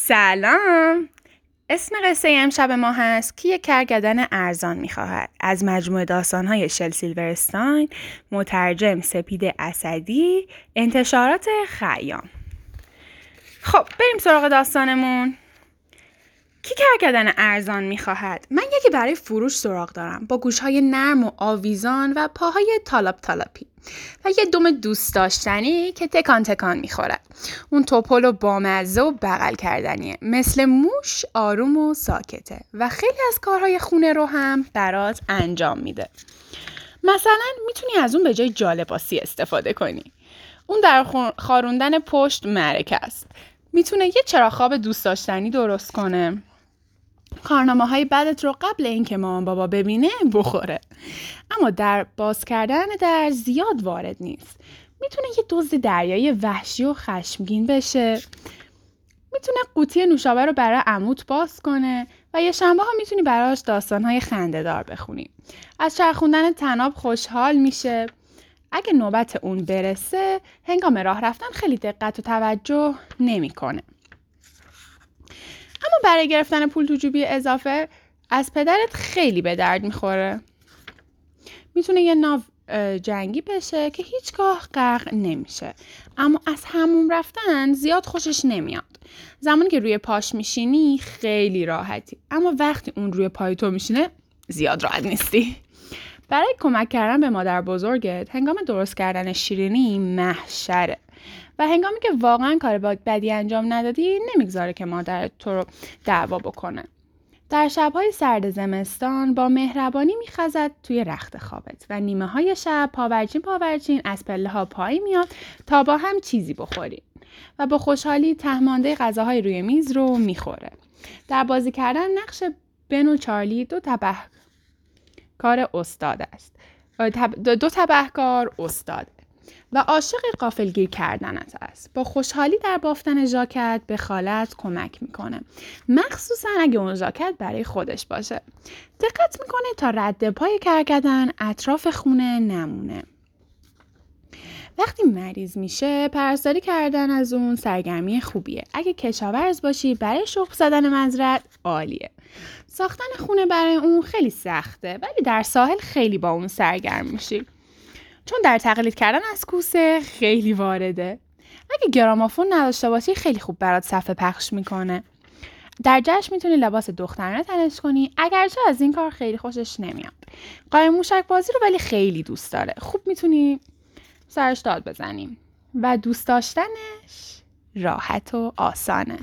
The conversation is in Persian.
سلام. اسم قصه امشب ما هست کی یک کرگدن ارزان می‌خواهد. از مجموعه داستانهای شل سیلورستاین مترجم سپید اسدی انتشارات خیام. خب بریم سراغ داستانمون. کی کرگدن ارزان می‌خواهد؟ من یکی برای فروش سراغ دارم با گوشهای نرم و آویزان و پاهای تالاپ تالاپی و یه دم دوست داشتنی که تکان تکان می‌خورد. اون توپل و بامزه و بغل کردنیه. مثل موش آروم و ساکته. و خیلی از کارهای خونه رو هم برات انجام میده. مثلا می‌تونی از اون به جای جالباسی استفاده کنی. اون در خاروندن پشت معرکه است می‌تونه یه چراخاب دوست داشتنی درست کنه. کارنامه های بدت رو قبل اینکه مامان بابا ببینه بخوره. اما در باز کردن در زیاد وارد نیست. می‌تونه یه دزد دریایی وحشی و خشمگین بشه. می‌تونه قوطی نوشابه رو برای عموت باز کنه و یه شنبه ها می‌تونی براش داستانهای خنده دار بخونی. از چرخوندن تناب خوشحال میشه. اگه نوبت اون برسه هنگام راه رفتن خیلی دقت و توجه نمی‌کنه. اما برای گرفتن پول تو جوبی اضافه از پدرت خیلی به درد می‌خوره. می‌تونه یه ناو جنگی بشه که هیچگاه غرق نمیشه. اما از همون رفتن زیاد خوشش نمیاد. زمانی که روی پاش میشینی خیلی راحتی. اما وقتی اون روی پای تو میشینه زیاد راحت نیستی. برای کمک کردن به مادر بزرگت هنگام درست کردن شیرینی محشره. و هنگامی که واقعا کار بدی انجام ندادی نمی‌گذاره که مادرت تو رو دعوا بکنه. در شبهای سرد زمستان با مهربانی میخزد توی رخت خوابت و نیمه های شب پاورچین پاورچین از پله ها پایی میاد تا با هم چیزی بخورید و با خوشحالی تهمانده غذاهای روی میز رو می‌خوره. در بازی کردن نقش بن و چارلی دو تبه کار استاد است. دو تبهکار استاد. و عاشق قافلگیر کردنت است. با خوشحالی در بافتن ژاکت به خالت کمک می‌کنه. مخصوصا اگه اون ژاکت برای خودش باشه. دقت می‌کنه تا رد پای کرکدن اطراف خونه نمونه. وقتی مریض میشه پرستاری کردن از اون سرگرمی خوبیه. اگه کشاورز باشی برای شخم زدن مزرعت عالیه. ساختن خونه برای اون خیلی سخته ولی در ساحل خیلی با اون سرگرم میشی. چون در تقلید کردن از کوسه خیلی وارده. اگه گرامافون نداشته باشی خیلی خوب برات صفحه پخش می‌کنه. در جشن می‌تونی لباس دخترانه تنش کنی. اگرچه از این کار خیلی خوشش نمیاد. قایم موشک بازی رو ولی خیلی دوست داره. خوب می‌تونی سرش داد بزنیم. و دوست داشتنش راحت و آسانه.